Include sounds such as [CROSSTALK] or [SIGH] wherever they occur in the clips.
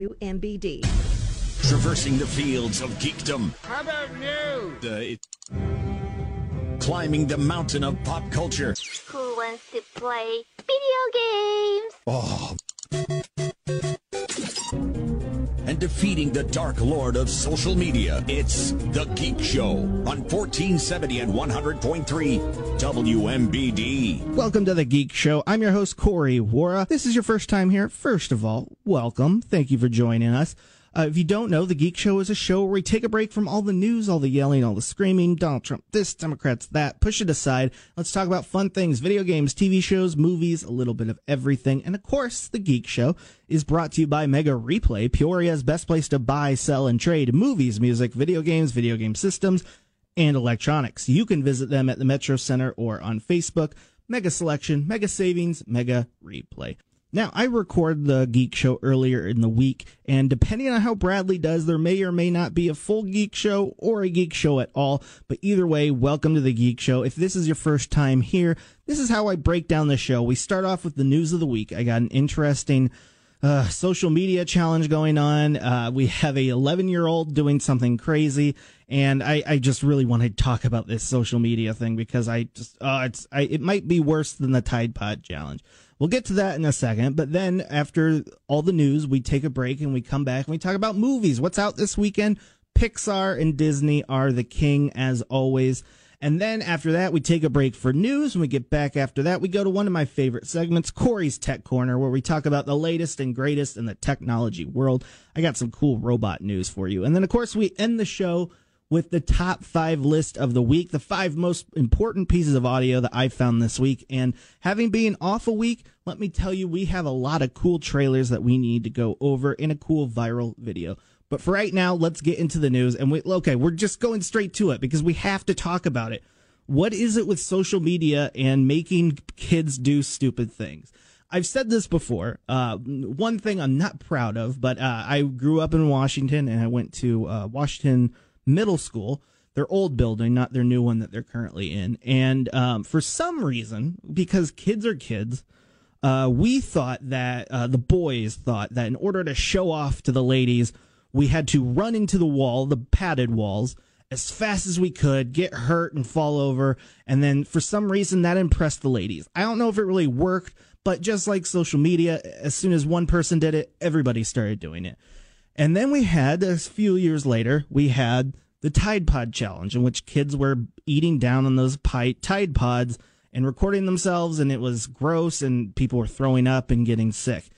WMBD. Traversing the fields of geekdom. How about new? Uh, it- climbing the mountain of pop culture. Who wants to play video games? Oh. Defeating the dark lord of social media. It's The Geek Show on 1470 and 100.3 WMBD. Welcome to the Geek Show. I'm your host, Corey Wara. This is your first time here. First of all, welcome. Thank you for joining us. Uh, if you don't know, the Geek Show is a show where we take a break from all the news, all the yelling, all the screaming, Donald Trump this, Democrats that, push it aside. Let's talk about fun things, video games, TV shows, movies, a little bit of everything. And of course, the Geek Show is brought to you by Mega Replay, Peoria's best place to buy, sell, and trade movies, music, video games, video game systems, and electronics. You can visit them at the Metro Center or on Facebook. Mega selection, mega savings, mega replay. Now, I record the Geek Show earlier in the week, and depending on how Bradley does, there may or may not be a full Geek Show or a Geek Show at all. But either way, welcome to the Geek Show. If this is your first time here, this is how I break down the show. We start off with the news of the week. I got an interesting uh, social media challenge going on. Uh, we have a 11 year old doing something crazy, and I, I just really want to talk about this social media thing because I just uh, it's I, it might be worse than the Tide Pod challenge. We'll get to that in a second, but then after all the news, we take a break and we come back and we talk about movies. What's out this weekend? Pixar and Disney are the king as always. And then after that, we take a break for news. When we get back after that, we go to one of my favorite segments, Corey's Tech Corner, where we talk about the latest and greatest in the technology world. I got some cool robot news for you. And then, of course, we end the show with the top five list of the week, the five most important pieces of audio that I found this week. And having been off a week, let me tell you, we have a lot of cool trailers that we need to go over in a cool viral video. But for right now, let's get into the news. And we, okay, we're just going straight to it because we have to talk about it. What is it with social media and making kids do stupid things? I've said this before. Uh, one thing I'm not proud of, but uh, I grew up in Washington and I went to uh, Washington Middle School, their old building, not their new one that they're currently in. And um, for some reason, because kids are kids, uh, we thought that uh, the boys thought that in order to show off to the ladies, we had to run into the wall, the padded walls, as fast as we could, get hurt and fall over. And then for some reason that impressed the ladies. I don't know if it really worked, but just like social media, as soon as one person did it, everybody started doing it. And then we had, a few years later, we had the Tide Pod Challenge, in which kids were eating down on those pi- Tide Pods and recording themselves, and it was gross, and people were throwing up and getting sick.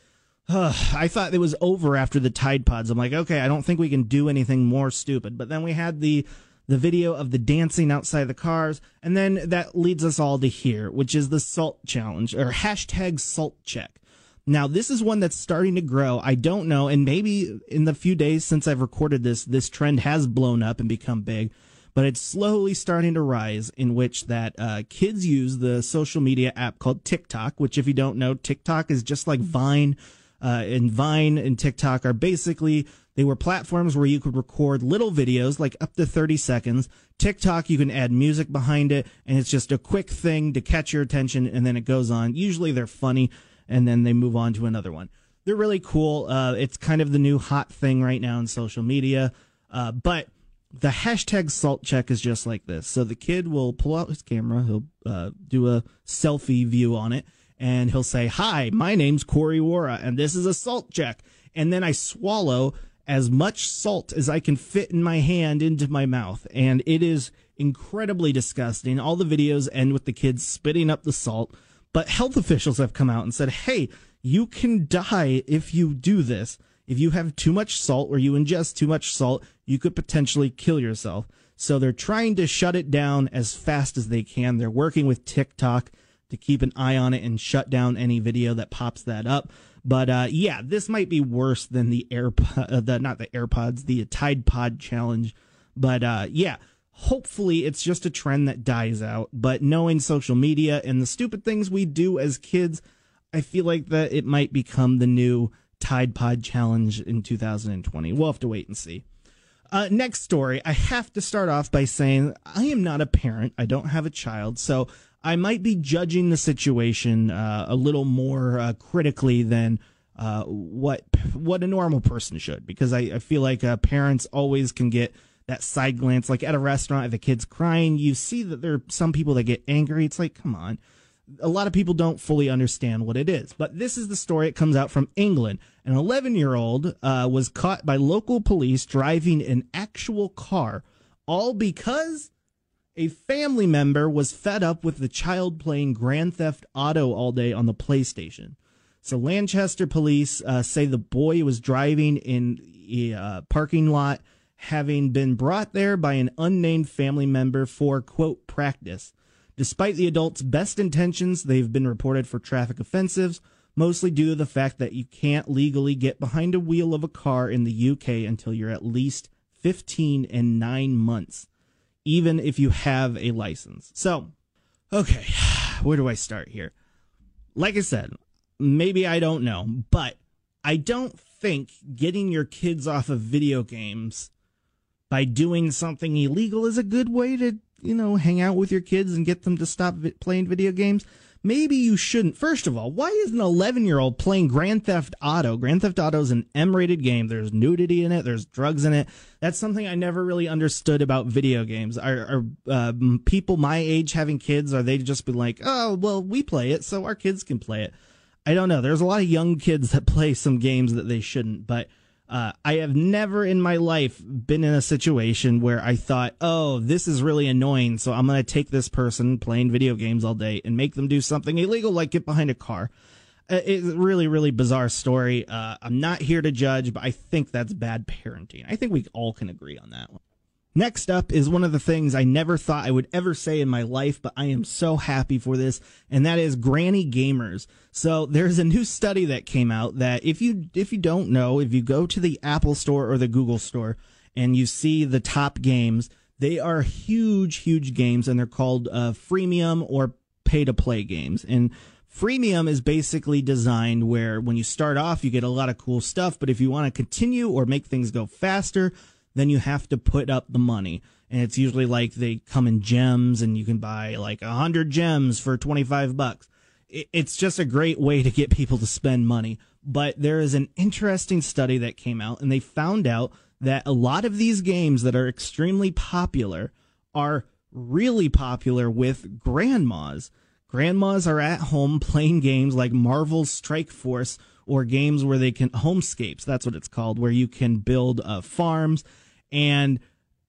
I thought it was over after the Tide Pods. I'm like, okay, I don't think we can do anything more stupid. But then we had the the video of the dancing outside the cars, and then that leads us all to here, which is the salt challenge or hashtag salt check. Now, this is one that's starting to grow. I don't know, and maybe in the few days since I've recorded this, this trend has blown up and become big. But it's slowly starting to rise, in which that uh, kids use the social media app called TikTok. Which, if you don't know, TikTok is just like Vine uh, and Vine and TikTok are basically they were platforms where you could record little videos, like up to 30 seconds. TikTok, you can add music behind it, and it's just a quick thing to catch your attention, and then it goes on. Usually they're funny, and then they move on to another one. They're really cool. Uh, it's kind of the new hot thing right now in social media. Uh, but the hashtag salt check is just like this. So the kid will pull out his camera, he'll uh, do a selfie view on it, and he'll say, Hi, my name's Corey Wara, and this is a salt check. And then I swallow as much salt as I can fit in my hand into my mouth. And it is incredibly disgusting. All the videos end with the kids spitting up the salt. But health officials have come out and said, Hey, you can die if you do this. If you have too much salt or you ingest too much salt, you could potentially kill yourself. So they're trying to shut it down as fast as they can. They're working with TikTok to keep an eye on it and shut down any video that pops that up. But uh, yeah, this might be worse than the AirPod, uh, the not the AirPods, the Tide Pod challenge. But uh, yeah, hopefully it's just a trend that dies out. But knowing social media and the stupid things we do as kids, I feel like that it might become the new Tide Pod challenge in 2020. We'll have to wait and see. Uh, next story. I have to start off by saying I am not a parent. I don't have a child, so I might be judging the situation uh, a little more uh, critically than uh, what what a normal person should because I, I feel like uh, parents always can get that side glance like at a restaurant if a kid's crying you see that there are some people that get angry. It's like come on. A lot of people don't fully understand what it is. But this is the story. It comes out from england. An 11 year old uh, was caught by local police driving an actual car all because a family member was fed up with the child playing grand theft auto all day on the playstation. So Lancaster police uh, say the boy was driving in a uh, parking lot, having been brought there by an unnamed family member for quote practice. Despite the adult's best intentions, they've been reported for traffic offenses, mostly due to the fact that you can't legally get behind a wheel of a car in the UK until you're at least 15 and 9 months, even if you have a license. So, okay, [SIGHS] where do I start here? Like I said, maybe I don't know, but I don't think getting your kids off of video games by doing something illegal is a good way to, you know, hang out with your kids and get them to stop vi- playing video games. Maybe you shouldn't. First of all, why is an 11 year old playing Grand Theft Auto? Grand Theft Auto is an M rated game. There's nudity in it, there's drugs in it. That's something I never really understood about video games. Are, are uh, people my age having kids? Are they just be like, oh, well, we play it, so our kids can play it? I don't know. There's a lot of young kids that play some games that they shouldn't, but uh, I have never in my life been in a situation where I thought, oh, this is really annoying. So I'm going to take this person playing video games all day and make them do something illegal, like get behind a car. Uh, it's a really, really bizarre story. Uh, I'm not here to judge, but I think that's bad parenting. I think we all can agree on that one. Next up is one of the things I never thought I would ever say in my life, but I am so happy for this, and that is granny gamers. So there's a new study that came out that if you if you don't know, if you go to the Apple Store or the Google Store and you see the top games, they are huge, huge games, and they're called uh, freemium or pay to play games. And freemium is basically designed where when you start off, you get a lot of cool stuff, but if you want to continue or make things go faster, then you have to put up the money. And it's usually like they come in gems and you can buy like a hundred gems for 25 bucks. It's just a great way to get people to spend money. But there is an interesting study that came out and they found out that a lot of these games that are extremely popular are really popular with grandmas. Grandmas are at home playing games like Marvel's Strike Force or games where they can homescapes. That's what it's called, where you can build uh, farms and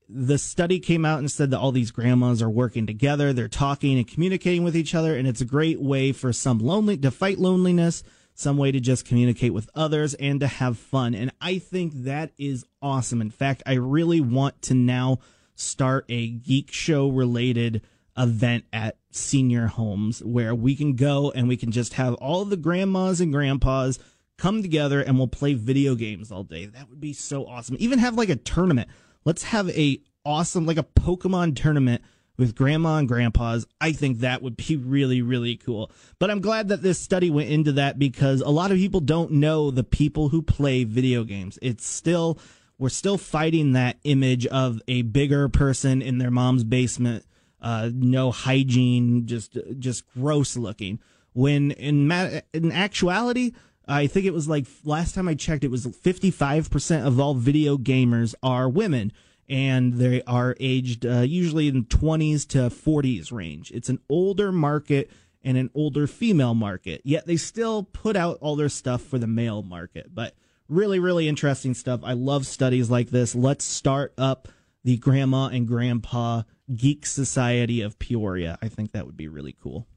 the study came out and said that all these grandmas are working together. They're talking and communicating with each other. And it's a great way for some lonely to fight loneliness, some way to just communicate with others and to have fun. And I think that is awesome. In fact, I really want to now start a geek show related event at senior homes where we can go and we can just have all the grandmas and grandpas come together and we'll play video games all day. That would be so awesome. Even have like a tournament. Let's have a awesome like a Pokemon tournament with grandma and grandpas. I think that would be really really cool. But I'm glad that this study went into that because a lot of people don't know the people who play video games. It's still we're still fighting that image of a bigger person in their mom's basement, uh, no hygiene, just just gross looking. When in ma- in actuality, I think it was like last time I checked, it was 55% of all video gamers are women, and they are aged uh, usually in 20s to 40s range. It's an older market and an older female market, yet they still put out all their stuff for the male market. But really, really interesting stuff. I love studies like this. Let's start up the Grandma and Grandpa Geek Society of Peoria. I think that would be really cool.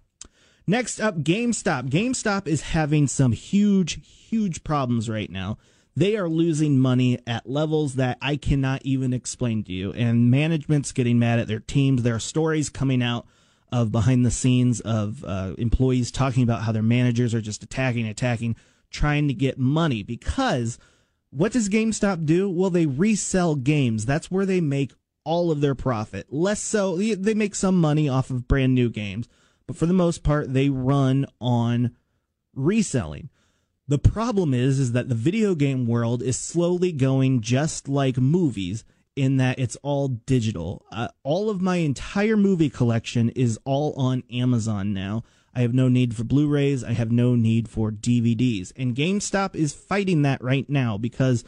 Next up, GameStop. GameStop is having some huge, huge problems right now. They are losing money at levels that I cannot even explain to you. And management's getting mad at their teams. There are stories coming out of behind the scenes of uh, employees talking about how their managers are just attacking, attacking, trying to get money. Because what does GameStop do? Well, they resell games. That's where they make all of their profit. Less so, they make some money off of brand new games but for the most part, they run on reselling. The problem is, is that the video game world is slowly going just like movies in that it's all digital. Uh, all of my entire movie collection is all on Amazon now. I have no need for Blu rays. I have no need for DVDs. And GameStop is fighting that right now because,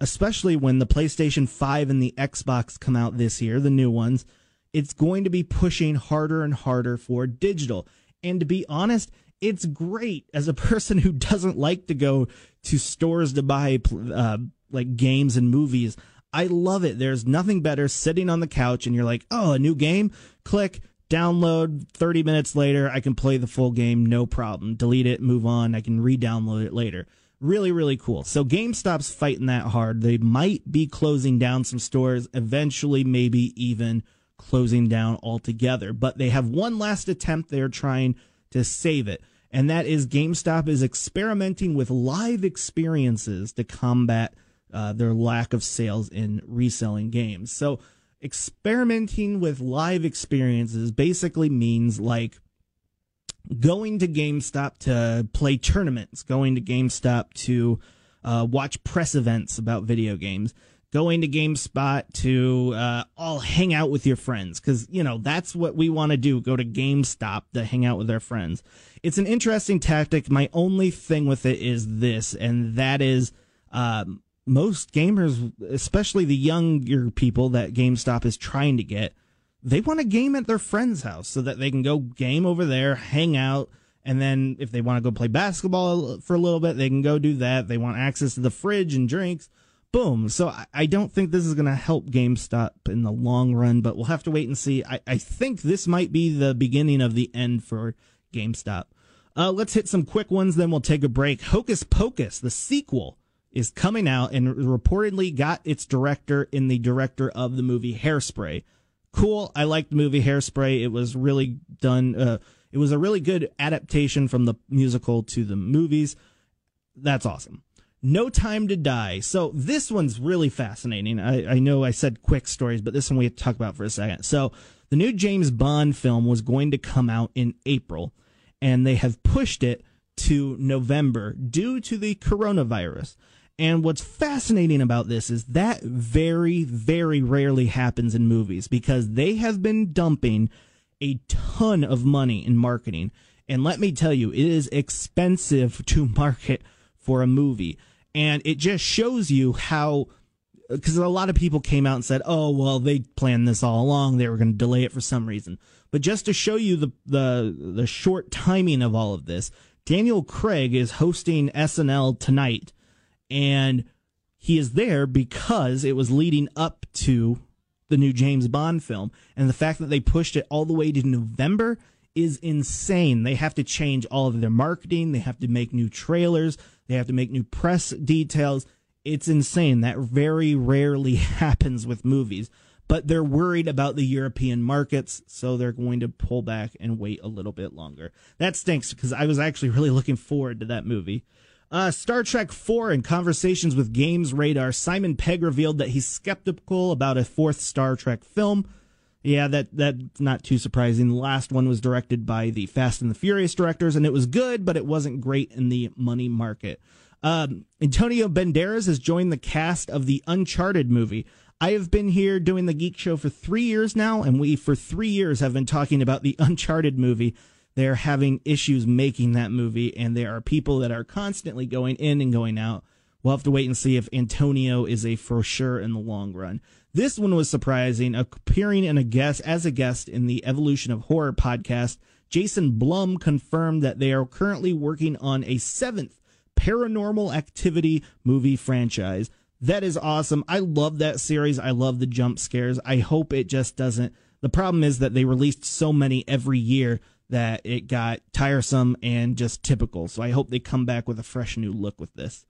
especially when the PlayStation 5 and the Xbox come out this year, the new ones, it's going to be pushing harder and harder for digital. And to be honest, it's great as a [LAUGHS] person who doesn't like to go to stores to buy uh, like games and movies. I love it. There's nothing better sitting on the couch and you're like, oh, a new game? Click download 30 minutes later i can play the full game no problem delete it move on i can re-download it later really really cool so gamestop's fighting that hard they might be closing down some stores eventually maybe even closing down altogether. But they have one last attempt they're trying to save it. And that is gamestop is experimenting with live experiences to combat uh, their lack of sales in reselling games. So experimenting with live experiences basically means like going to GameStop to play tournaments, going to GameStop to uh, watch press events about video games, going to GameStop to uh, all hang out with your friends because you know that's what we want to do. Go to GameStop to hang out with our friends. It's an interesting tactic. My only thing with it is this, and that is. Um, most gamers, especially the younger people that GameStop is trying to get, they want to game at their friend's house so that they can go game over there, hang out, and then if they want to go play basketball for a little bit, they can go do that. They want access to the fridge and drinks. Boom. So I don't think this is going to help GameStop in the long run, but we'll have to wait and see. I, I think this might be the beginning of the end for GameStop. Uh, let's hit some quick ones, then we'll take a break. Hocus Pocus, the sequel is coming out and reportedly got its director in the director of the movie Hairspray. Cool. I liked the movie Hairspray. It was really done. Uh, it was a really good adaptation from the musical to the movies. That's awesome. No Time to Die. So this one's really fascinating. I, I know I said quick stories, but this one we have to talk about for a second. So the new James Bond film was going to come out in April, and they have pushed it to November due to the coronavirus. And what's fascinating about this is that very, very rarely happens in movies because they have been dumping a ton of money in marketing. And let me tell you, it is expensive [LAUGHS] to market for a movie. And it just shows you how, because a lot of people came out and said, oh, well, they planned this all along. They were going to delay it for some reason. But just to show you the, the, the short timing of all of this, Daniel Craig is hosting SNL tonight and he is there because it was leading up to the new James Bond film. And the fact that they pushed it all the way to November is insane. They have to change all of their marketing, they have to make new trailers, they have to make new press details. It's insane. That very rarely [LAUGHS] happens with movies. But they're worried about the European markets, so they're going to pull back and wait a little bit longer. That stinks because I was actually really [LAUGHS] looking forward to that movie. Uh, Star Trek 4 in conversations with Games Radar, Simon Pegg revealed that he's skeptical about a fourth Star Trek film. Yeah, that that's not too surprising. The last one was directed by the Fast and the Furious directors, and it was good, but it wasn't great in the money market. Um, Antonio Banderas has joined the cast of the Uncharted movie. I have been here doing the Geek Show for three years now, and we, for three years, have been talking about the [LAUGHS] Uncharted movie they're having issues making that movie, and there are people that are constantly going in and going out. We'll have to wait and see if Antonio is a for sure in the long run. This one was surprising, appearing in a guest as a guest in the Evolution of Horror podcast. Jason Blum confirmed that they are currently working on a seventh paranormal activity movie franchise. That is awesome. I love that series. I love the jump scares. I hope it just doesn't. The problem is that they released so many every year that it got tiresome and just typical. So I hope they come back with a fresh new look with this.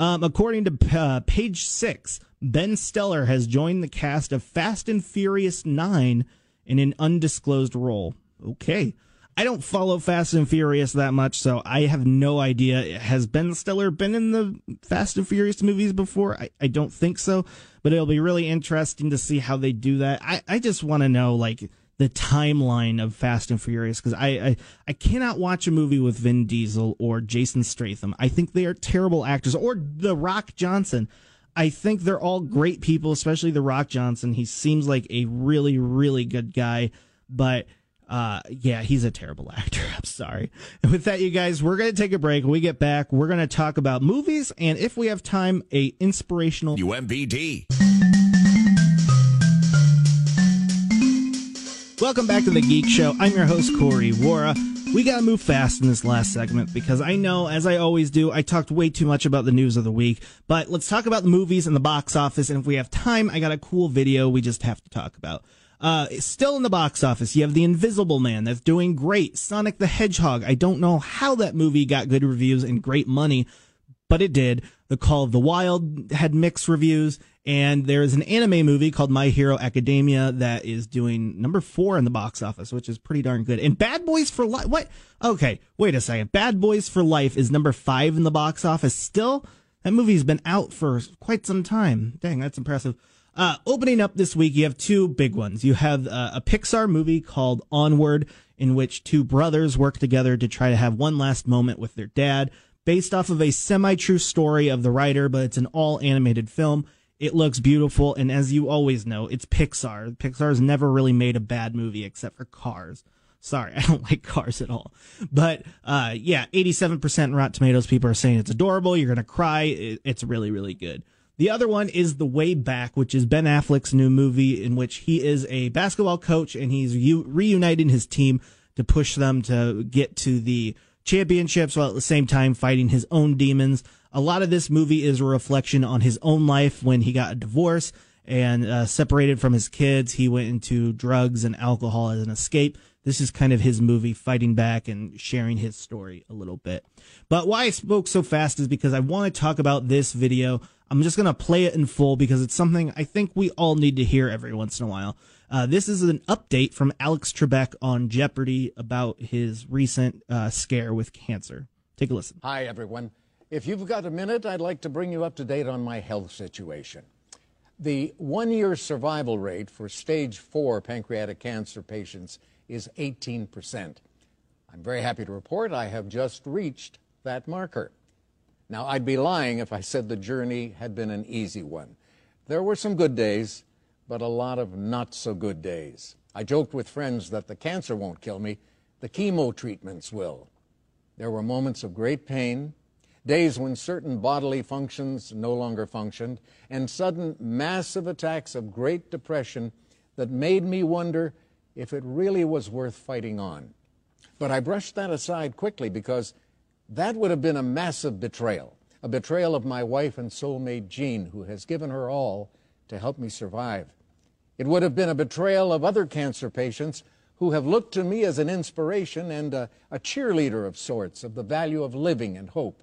Um, according to uh, page six, Ben Stiller has joined the cast of Fast and Furious 9 in an undisclosed role. Okay. I don't follow Fast and Furious that much, so I have no idea. Has Ben Stiller been in the Fast and Furious movies before? I, I don't think so, but it'll be really interesting to see how they do that. I, I just want to know, like, the timeline of Fast and Furious because I, I, I cannot watch a movie with Vin Diesel or Jason Statham. I think they are terrible actors or The Rock Johnson. I think they're all great people, especially The Rock Johnson. He seems like a really really good guy, but Uh, yeah, he's a terrible [LAUGHS] actor. I'm sorry. And with that, you guys, we're to take a break. When we get back, we're to talk about movies and if we have time, a inspirational UMBD. Welcome back to the Geek Show. I'm your host, Corey Wara. We gotta move fast in this last segment because I know, as I always do, I talked way too much about the news of the week. But let's talk about the movies and the box office. And if we have time, I got a cool video we just have to talk about. Uh, still in the box office, you have The Invisible Man that's doing great. Sonic the Hedgehog. I don't know how that movie got good reviews and great money, but it did. The Call of the Wild had mixed reviews. And there's an anime movie called My Hero Academia that is doing number four in the box office, which is pretty darn good. And Bad Boys for Life, what? Okay, wait a second. Bad Boys for Life is number five in the box office still. That movie's been out for quite some time. Dang, that's impressive. Uh, opening up this week, you have two big ones. You have uh, a Pixar movie called Onward, in which two brothers work together to try to have one last moment with their dad, based off of a semi true story of the writer, but it's an all animated film. It looks beautiful, and as you always know, it's Pixar. Pixar's never really made a bad movie except for Cars. Sorry, [LAUGHS] I don't like Cars at all. But uh, yeah, 87% Rotten Tomatoes. People are saying it's adorable. You're gonna cry. It's really, really good. The other one is The Way Back, which is Ben Affleck's new movie in which he is a basketball coach and he's reuniting his team to push them to get to the championships while at the same time fighting his own demons a lot of this movie is a reflection on his own life when he got a divorce and uh, separated from his kids. He went into drugs and alcohol as an escape. This is kind of his movie fighting back and sharing his story a little bit. But why I spoke so fast is because I want to talk about this video. I'm just going to play it in full because it's something I think we all need to hear every once in a while. Uh, this is an update from Alex Trebek on Jeopardy about his recent uh, scare with cancer. Take a listen. Hi, everyone. If you've got a minute, I'd like to bring you up to date on my health situation. The one year survival rate for stage four pancreatic cancer patients is 18%. I'm very happy to report I have just reached that marker. Now, I'd be lying if I said the journey had been an easy one. There were some good days, but a lot of not so good days. I joked with friends that the cancer won't kill me, the chemo treatments will. There were moments of great pain, days when certain bodily functions no longer functioned, and sudden massive attacks of Great Depression that made me wonder if it really was worth fighting on. But I brushed that aside quickly because that would have been a massive betrayal, a betrayal of my wife and soulmate Jean, who has given her all to help me survive. It would have been a betrayal of other cancer patients who have looked to me as an inspiration and a, a cheerleader of sorts of the value of living and hope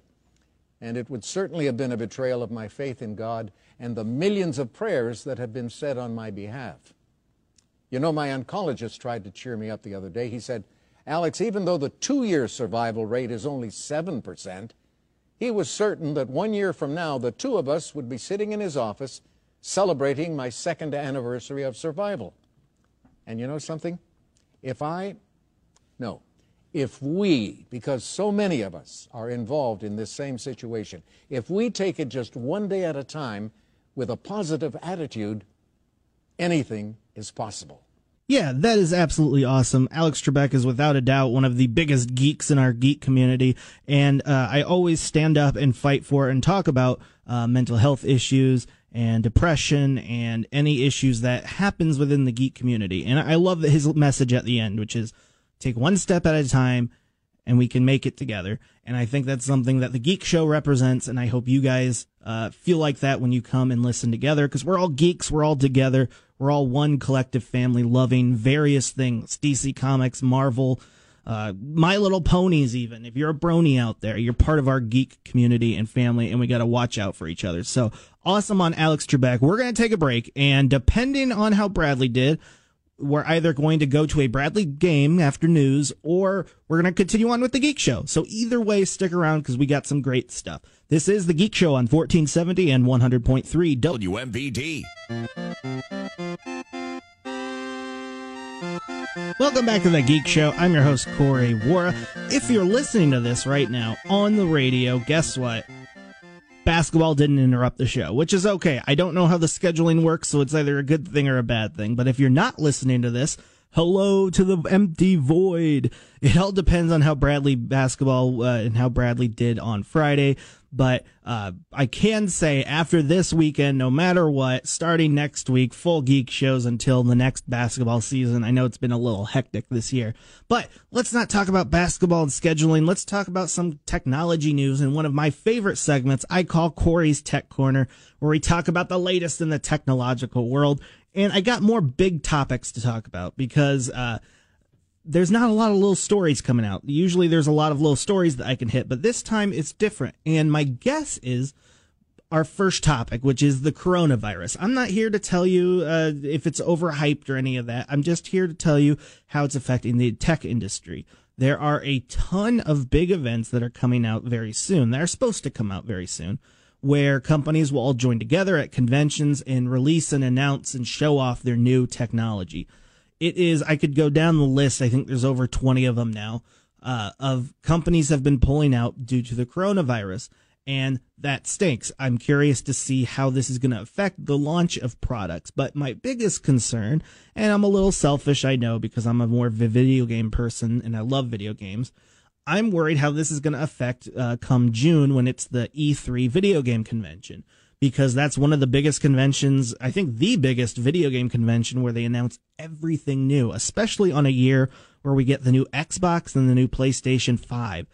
and it would certainly have been a betrayal of my faith in God and the millions of prayers that have been said on my behalf. You know, my oncologist tried to cheer me up the other day. He said, Alex, even though the two year survival rate is only 7%, he was certain that one year from now, the two of us would be sitting in his office celebrating my second anniversary of survival. And you know something? If I, no, if we, because so many of us are involved in this same situation, if we take it just one day at a time with a positive attitude, anything is possible. Yeah, that is absolutely awesome. Alex Trebek is without a doubt one of the biggest geeks in our geek community, and uh, I always stand up and fight for and talk about uh, mental health issues and depression and any issues that happens within the geek community. And I love his message at the end, which is take one step at a time and we can make it together. And I think that's something that the Geek Show represents. And I hope you guys uh, feel like that when you come and listen together because we're all geeks. We're all together. We're all one collective family loving various things DC Comics, Marvel, uh, My Little Ponies, even. If you're a brony out there, you're part of our geek community and family, and we got to watch out for each other. So awesome on Alex Trebek. We're going to take a break, and depending on how Bradley did, we're either going to go to a Bradley game after news or we're going to continue on with the Geek Show. So either way, stick around because we got some great stuff. This is the Geek Show on 1470 and 100.3 WMBD. Welcome back to the Geek Show. I'm your host, Corey Wara. If you're listening to this right now on the radio, guess what? Basketball didn't interrupt the show, which is okay. I don't know how the scheduling works, so it's either a good thing or a bad thing. But if you're not listening to this, hello to the empty void. It all depends on how Bradley basketball uh, and how Bradley did on Friday. But uh, I can say after this weekend, no matter what, starting next week, full geek shows until the next basketball season. I know it's been a little hectic this year, but let's not talk about basketball and scheduling. Let's talk about some technology news and one of my favorite segments I call Corey's Tech Corner, where we talk about the latest in the technological world. And I got more big topics to talk about because, uh, there's not a lot of little stories coming out. Usually there's a lot of little stories that I can hit, but this time it's different. And my guess is our first topic, which is the coronavirus. I'm not here to tell you uh, if it's overhyped or any of that. I'm just here to tell you how it's affecting the tech industry. There are a ton of big events that are coming out very soon. They're supposed to come out very soon, where companies will all join together at conventions and release and announce and show off their new technology it is i could go down the list. I think there's over 20 of them now uh, of companies have been pulling out due to the coronavirus and that stinks. I'm curious to see how this is going to affect the launch of products. But my biggest concern and i'm a little selfish i know because i'm a more video game person and i love video games. I'm worried how this is going to affect uh, come june when it's the e3 video game convention because that's one of the biggest conventions, I think the biggest video game convention where they announce everything new, especially on a year where we get the new Xbox and the new PlayStation 5.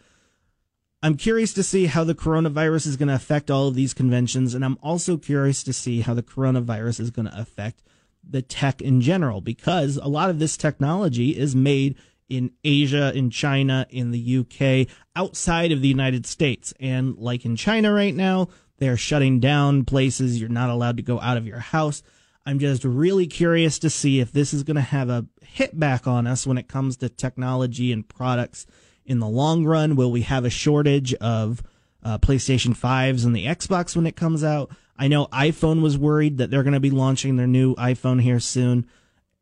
I'm curious to see how the coronavirus is going to affect all of these conventions, and I'm also curious to see how the coronavirus is going to affect the tech in general, because a lot of this technology is made in Asia, in China, in the UK, outside of the United States. And like in China right now, they're shutting down places. You're not allowed to go out of your house. I'm just really curious to see if this is going to have a hit back on us when it comes to technology and products in the long run. Will we have a shortage of uh, PlayStation 5s and the Xbox when it comes out? I know iPhone was worried that they're going to be launching their new iPhone here soon.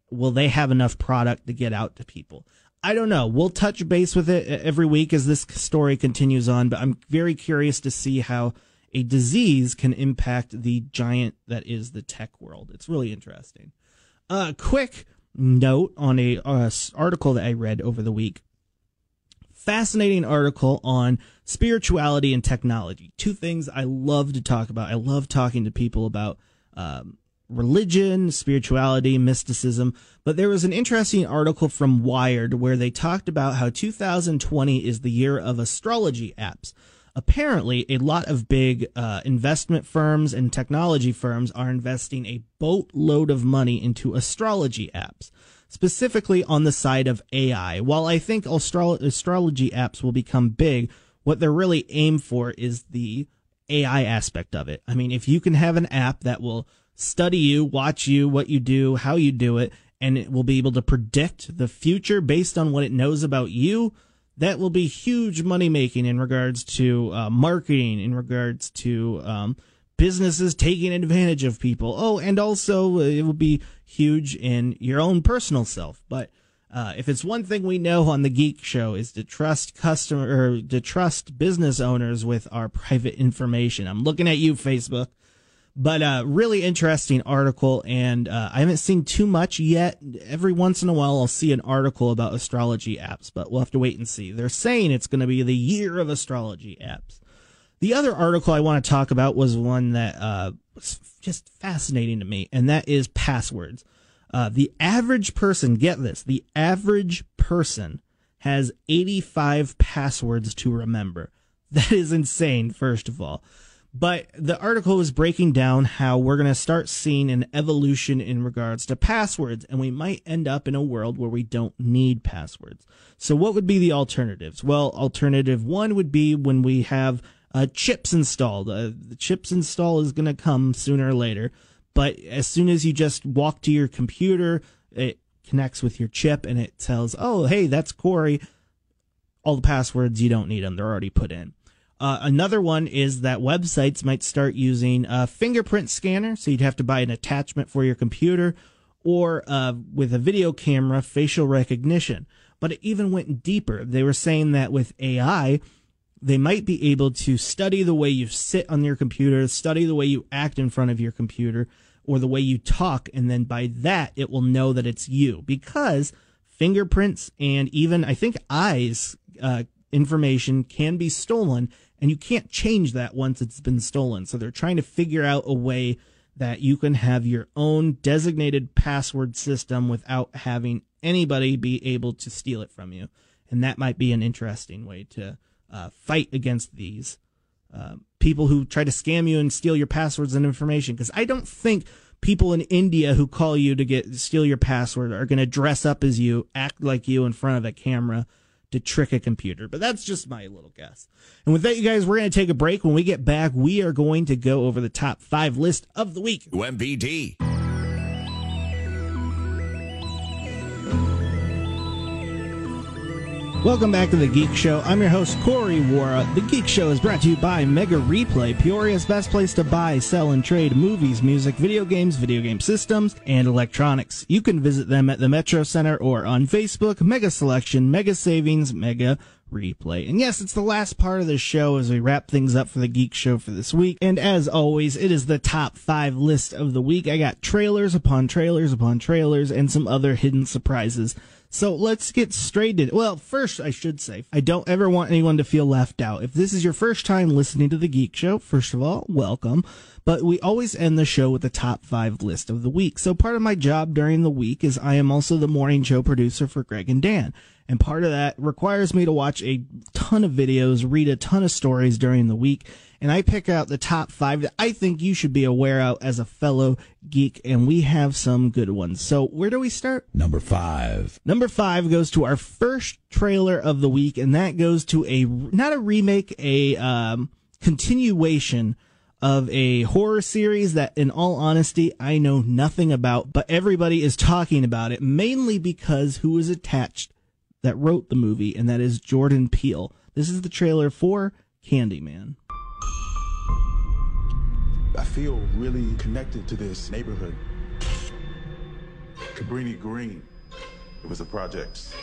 Will they have enough product to get out to people? I don't know. We'll touch base with it every week as this story continues on, but I'm very curious to see how a disease can impact the giant that is the tech world. It's really interesting. A uh, quick note on a uh, article that I read over the week. Fascinating article on spirituality and technology. Two things I love to talk about. I love talking to people about um, religion, spirituality, mysticism. But there was an interesting article from Wired where they talked about how 2020 is the year of astrology apps apparently a lot of big uh, investment firms and technology firms are investing a boatload of money into astrology apps specifically on the side of ai while i think astro- astrology apps will become big what they're really aimed for is the ai aspect of it. I mean if you can have an app that will study you watch you what you do how you do it and it will be able to predict the future based on what it knows about you that will be huge money making in regards to uh, marketing, in regards to um, businesses taking advantage of people. Oh, and also uh, it will be huge in your own personal self. But uh, if it's one thing we know on the Geek Show is to trust customer or to trust business owners with our private information. I'm looking at you, Facebook. But uh, really interesting article, and uh, I haven't seen too much yet. Every once in a while, I'll see an article about astrology apps, but we'll have to wait and see. They're saying it's going to be the year of astrology apps. The other article I want to talk about was one that uh, was just fascinating to me, and that is passwords. Uh, the average person, get this, the average person has 85 passwords to remember. That is insane, first of all. But the article is breaking down how we're going to start seeing an evolution in regards to passwords, and we might end up in a world where we don't need passwords. So, what would be the alternatives? Well, alternative one would be when we have uh, chips installed. Uh, the chips install is going to come sooner or later, but as soon as you just walk to your computer, it connects with your chip and it tells, oh, hey, that's Corey. All the passwords, you don't need them, they're already put in. Uh, another one is that websites might start using a fingerprint scanner, so you'd have to buy an attachment for your computer, or uh, with a video camera, facial recognition. But it even went deeper. They were saying that with AI, they might be able to study the way you sit on your computer, study the way you act in front of your computer, or the way you talk, and then by that it will know that it's you because fingerprints and even I think eyes uh, information can be stolen, and you can't change that once it's been stolen. So they're trying to figure out a way that you can have your own designated password system without having anybody be able to steal it from you. And that might be an interesting way to uh, fight against these uh, people who try to scam you and steal your passwords and information. Because I don't think people in India who call you to get steal your password are going to dress up as you, act like you in front of a camera to trick a computer. But that's just my little guess. And with that, you guys, we're going to take a break. When we get back, we are going to go over the top five list of the week. UMBD. Welcome back to the Geek Show. I'm your host, Corey Wara. The Geek Show is brought to you by Mega Replay, Peoria's best place to buy, sell, and trade movies, music, video games, video game systems, and electronics. You can visit them at the Metro Center or on Facebook, Mega Selection, Mega Savings, Mega replay. And yes, it's the last part of the show as we wrap things up for the Geek Show for this week. And as always, it is the top five list of the week. I got trailers upon trailers upon trailers and some other hidden surprises. So let's get straight into Well, first, I should say, I don't ever want anyone to feel left out. If this is your first time listening to the Geek Show, first of all, welcome. But we always end the show with the top five list of the week. So part of my job during the week is I am also the morning show producer for Greg and Dan. And part of that requires me to watch a ton of videos, read a ton of stories during the week, and I pick out the top five that I think you should be aware of as a fellow geek, and we have some good ones. So where do we start? Number five. Number five goes to our first trailer of the week, and that goes to a not a remake, a um, continuation of a horror series that, in all honesty, I know nothing about, but everybody is talking about it, mainly because who is attached that wrote the movie, and that is Jordan Peele. This is the trailer for Candyman. I feel really connected to this neighborhood. Cabrini Green. It was a project.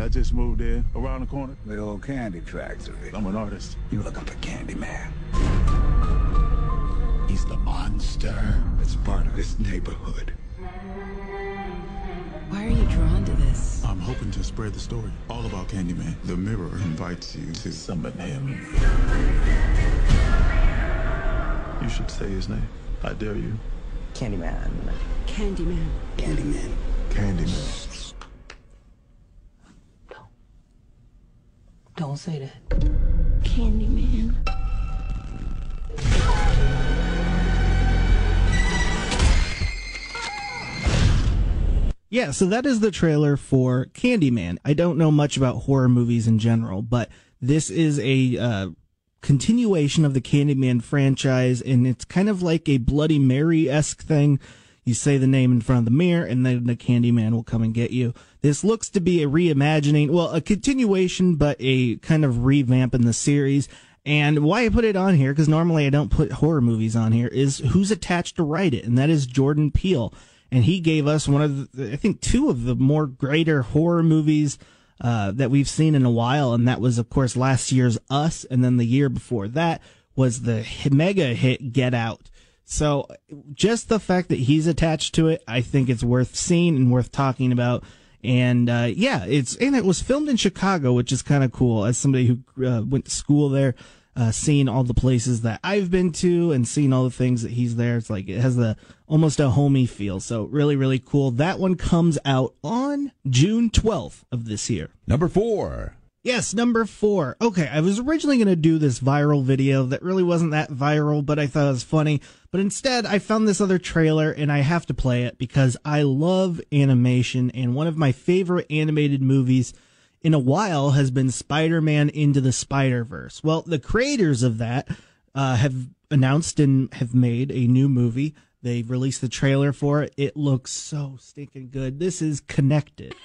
I just moved there, around the corner. The old candy factory. I'm an artist. You looking for Candyman? He's the monster. It's part of this neighborhood. Why are you drawn to this? I'm hoping to spread the story all about Candyman. The mirror invites you to summon him. You should say his name. I dare you. Candyman. Candyman. Candyman. Candyman. Don't say that. Candyman. Yeah, so that is the trailer for Candyman. I don't know much about horror movies in general, but this is a uh, continuation of the Candyman franchise, and it's kind of like a Bloody Mary esque thing. You say the name in front of the mirror, and then the Candyman will come and get you. This looks to be a reimagining, well, a continuation, but a kind of revamp in the series. And why I put it on here, because normally I don't put horror movies on here, is who's attached to write it, and that is Jordan Peele. And he gave us one of, the, I think, two of the more greater horror movies uh, that we've seen in a while, and that was, of course, last year's Us, and then the year before that was the mega hit Get Out. So just the fact that he's attached to it, I think it's worth seeing and worth talking about. And uh, yeah, it's and it was filmed in Chicago, which is kind of cool. As somebody who uh, went to school there, uh, seeing all the places that I've been to and seeing all the things that he's there, it's like it has the almost a homey feel. So really, really cool. That one comes out on June 12th of this year. Number four. Yes, number four. Okay, I was originally going to do this viral video that really wasn't that viral, but I thought it was funny. But instead, I found this other trailer and I have to play it because I love animation and one of my favorite animated movies in a while has been Spider-Man Into the Spider-Verse. Well, the creators of that uh, have announced and have made a new movie. They've released the trailer for it. It looks so stinking good. This is Connected. [LAUGHS]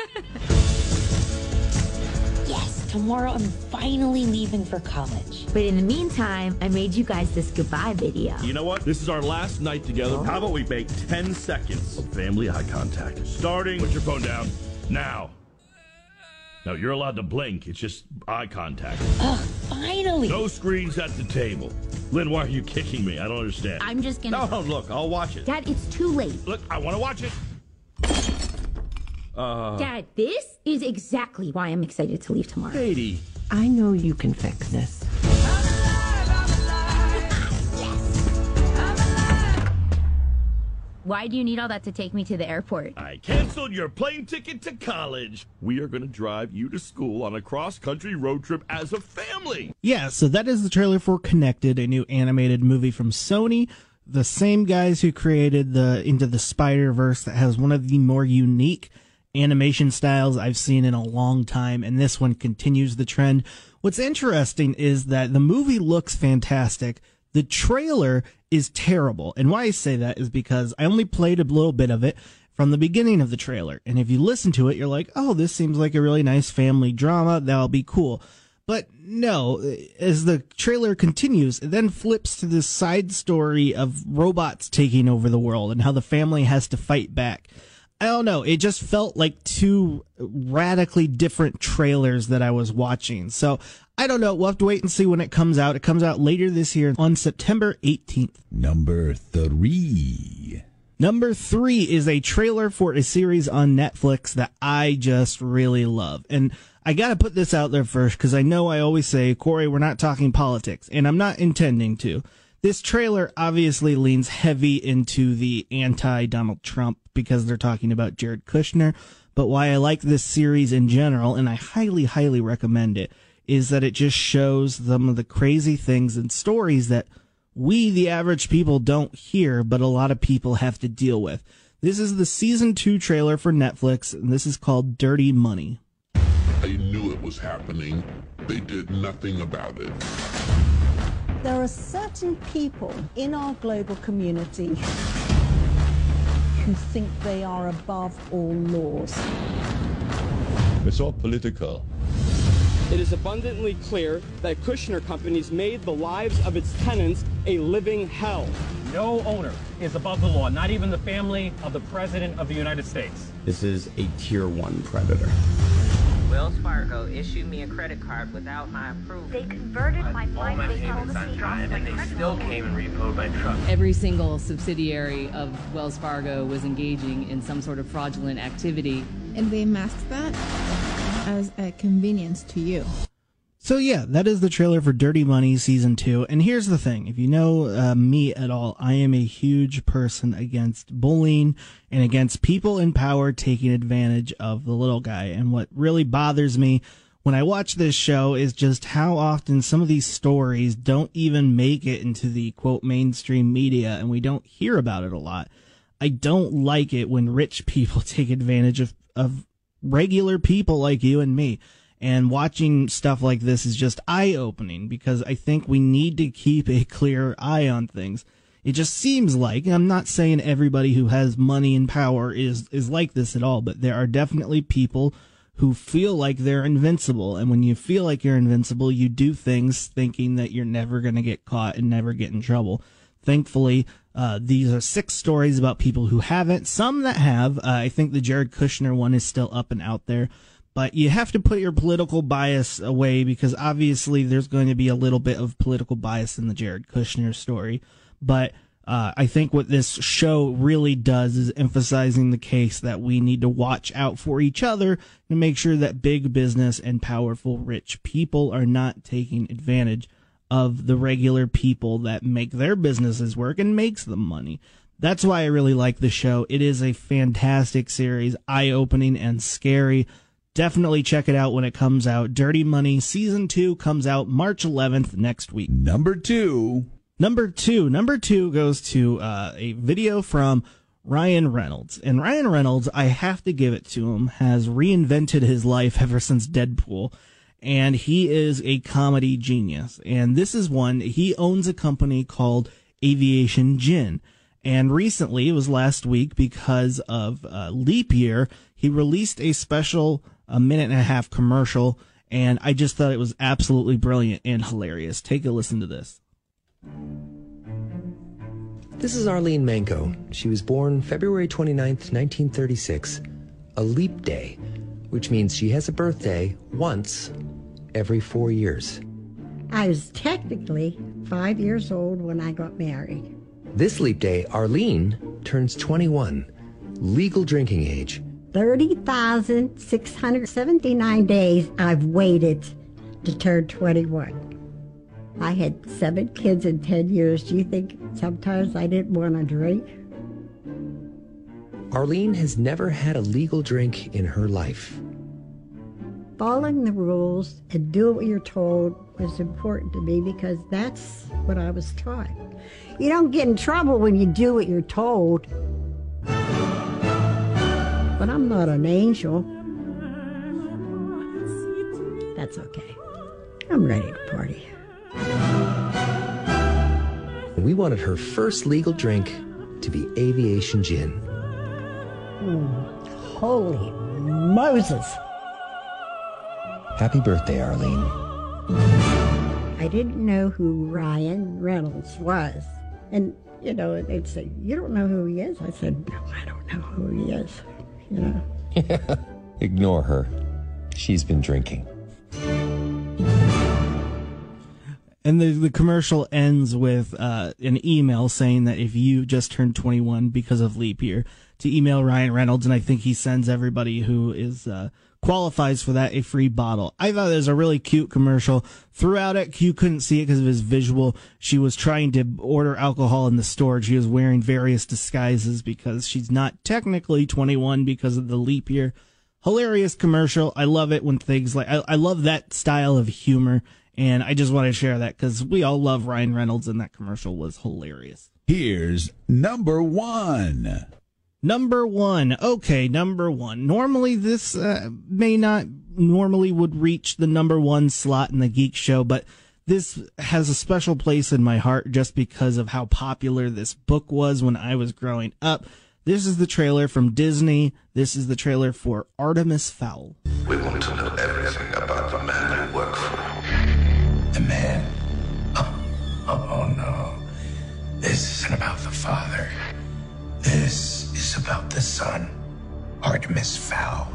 Yes, tomorrow I'm finally leaving for college. But in the meantime, I made you guys this goodbye video. You know what? This is our last night together. How about we make 10 seconds of family eye contact? Starting. Put your phone down. Now. No, you're allowed to blink. It's just eye contact. Ugh, finally. No screens at the table. Lynn, why are you kicking me? I don't understand. I'm just gonna. No, look, I'll watch it. Dad, it's too late. Look, I want to watch it. Uh, Dad, this is exactly why I'm excited to leave tomorrow. Katie. I know you can fix this. Why do you need all that to take me to the airport? I canceled your plane ticket to college. We are going to drive you to school on a cross country road trip as a family. Yeah, so that is the trailer for Connected, a new animated movie from Sony. The same guys who created the Into the Spider Verse that has one of the more unique animation styles I've seen in a long time, and this one continues the trend. What's interesting is that the movie looks fantastic. The trailer is terrible. And why I say that is because I only played a little bit of it from the beginning of the trailer. And if you listen to it, you're like, oh, this seems like a really nice family drama. That'll be cool. But no, as the trailer continues, it then flips to this side story of robots taking over the world and how the family has to fight back. I don't know. It just felt like two radically different trailers that I was watching. So I don't know. We'll have to wait and see when it comes out. It comes out later this year on September 18th. Number three. Number three is a trailer for a series on Netflix that I just really love. And I got to put this out there first because I know I always say, Corey, we're not talking politics, and I'm not intending to. This trailer obviously leans heavy into the anti Donald Trump because they're talking about Jared Kushner. But why I like this series in general, and I highly, highly recommend it, is that it just shows some of the crazy things and stories that we, the average people, don't hear, but a lot of people have to deal with. This is the season two trailer for Netflix, and this is called Dirty Money. They knew it was happening. They did nothing about it. There are certain people in our global community who think they are above all laws. It's all political. It is abundantly clear that Kushner Companies made the lives of its tenants a living hell. No owner is above the law, not even the family of the President of the United States. This is a tier one predator. Wells Fargo issued me a credit card without my approval. They converted my all my payments on time, and they still came and repoed my truck. Every single subsidiary of Wells Fargo was engaging in some sort of fraudulent activity. And they masked that as a convenience to you. So yeah, that is the trailer for Dirty Money season two. And here's the thing: if you know uh, me at all, I am a huge person against bullying and against people in power taking advantage of the little guy. And what really bothers me when I watch this show is just how often some of these stories don't even make it into the quote mainstream media, and we don't hear about it a lot. I don't like it when rich [LAUGHS] people take advantage of of regular people like you and me. And watching stuff like this is just eye opening because I think we need to keep a clear eye on things. It just seems like, I'm not saying everybody who has money and power is, is like this at all, but there are definitely people who feel like they're invincible. And when you feel like you're invincible, you do things thinking that you're never going to get caught and never get in trouble. Thankfully, uh, these are six stories about people who haven't, some that have. Uh, I think the Jared Kushner one is still up and out there but you have to put your political bias away because obviously there's going to be a little bit of political bias in the Jared Kushner story. But uh, I think what this show really does is emphasizing the case that we need to watch out for each other and make sure that big business and powerful rich people are not taking advantage of the regular people that make their businesses work and makes them money. That's why I really like the show. It is a fantastic series, eye opening and scary definitely check it out when it comes out. Dirty Money season two comes out March 11th next week. Number two. Number two. Number two goes to uh, a video from Ryan Reynolds. And Ryan Reynolds, I have to give it to him, has reinvented his life [LAUGHS] ever since Deadpool. And he is a comedy genius. And this is one, he owns a company called Aviation Gin. And recently, it was last week because of uh, leap year, he released a special a minute and a half commercial, and I just thought it was absolutely brilliant and hilarious. Take a listen to this. This is Arlene Manco. She was born February 29th, 1936, a leap day, which means she has a birthday once every four years. I was technically five years old when I got married. This leap day, Arlene turns 21, legal drinking age. 30,679 days I've waited to turn 21. I had seven kids in 10 years. Do you think sometimes I didn't want to drink? Arlene has never had a legal drink in her life. Following the rules and doing what you're told was important to me because that's what I was taught. You don't get in trouble when you do what you're told. But I'm not an angel. That's okay. I'm ready to party. We wanted her first legal drink to be aviation gin. Mm, holy Moses! Happy birthday, Arlene. I didn't know who Ryan Reynolds was. And, you know, they'd say, You don't know who he is? I said, No, I don't know who he is. You know? [LAUGHS] Ignore her. She's been drinking. And the, the commercial ends with uh, an email saying that if you just turned 21 because of leap year, to email Ryan Reynolds, and I think he sends everybody who is uh, qualifies for that a free bottle. I thought it was a really cute commercial. Throughout it, you couldn't see it because of his visual. She was trying to order alcohol in the store. She was wearing various disguises because she's not technically 21 because of the leap year. Hilarious commercial. I love it when things like I, I love that style of humor and I just want to share that because we all love Ryan Reynolds, and that commercial was hilarious. Here's number one. Number one. Okay, number one. Normally, this uh, may not normally would reach the number one slot in the Geek Show, but this has a special place in my heart just because of how popular this book was when I was growing up. This is the trailer from Disney. This is the trailer for Artemis Fowl. We want to know everything about the man you work for. The man? Oh, oh, oh no. This isn't about the father. This is about the son, Artemis Fowl.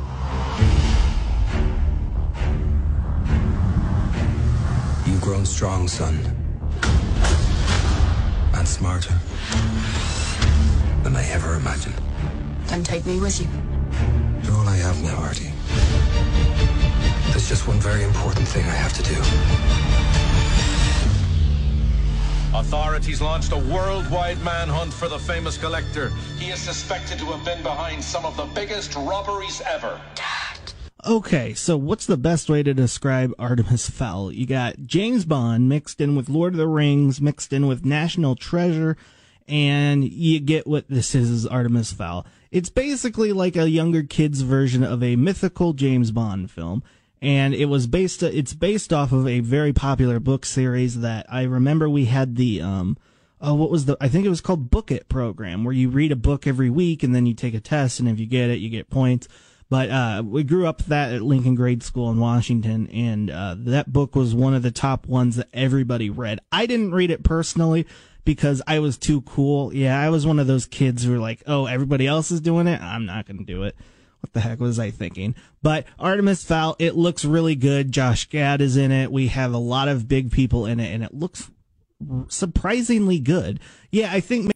You've grown strong, son. And smarter than I ever imagined. Then take me with you. You're all I have now, Artie. There's just one very important thing I have to do. Authorities launched a worldwide manhunt for the famous collector. He is suspected to have been behind some of the biggest robberies ever. Okay, so what's the best way to describe Artemis Fowl? You got James Bond mixed in with Lord of the Rings, mixed in with National Treasure, and you get what this is, is Artemis Fowl. It's basically like a younger kid's version of a mythical James Bond film. And it was based, it's based off of a very popular book series that I remember we had the, um, oh, what was the, I think it was called Book It program, where you read a book every week and then you take a test, and if you get it, you get points. But uh, we grew up that at Lincoln Grade School in Washington, and uh, that book was one of the top ones that everybody read. I didn't read it personally because I was too cool. Yeah, I was one of those kids who were like, "Oh, everybody else is doing it. I'm not going to do it." What the heck was I thinking? But Artemis Fowl, it looks really good. Josh Gad is in it. We have a lot of big people in it, and it looks surprisingly good. Yeah, I think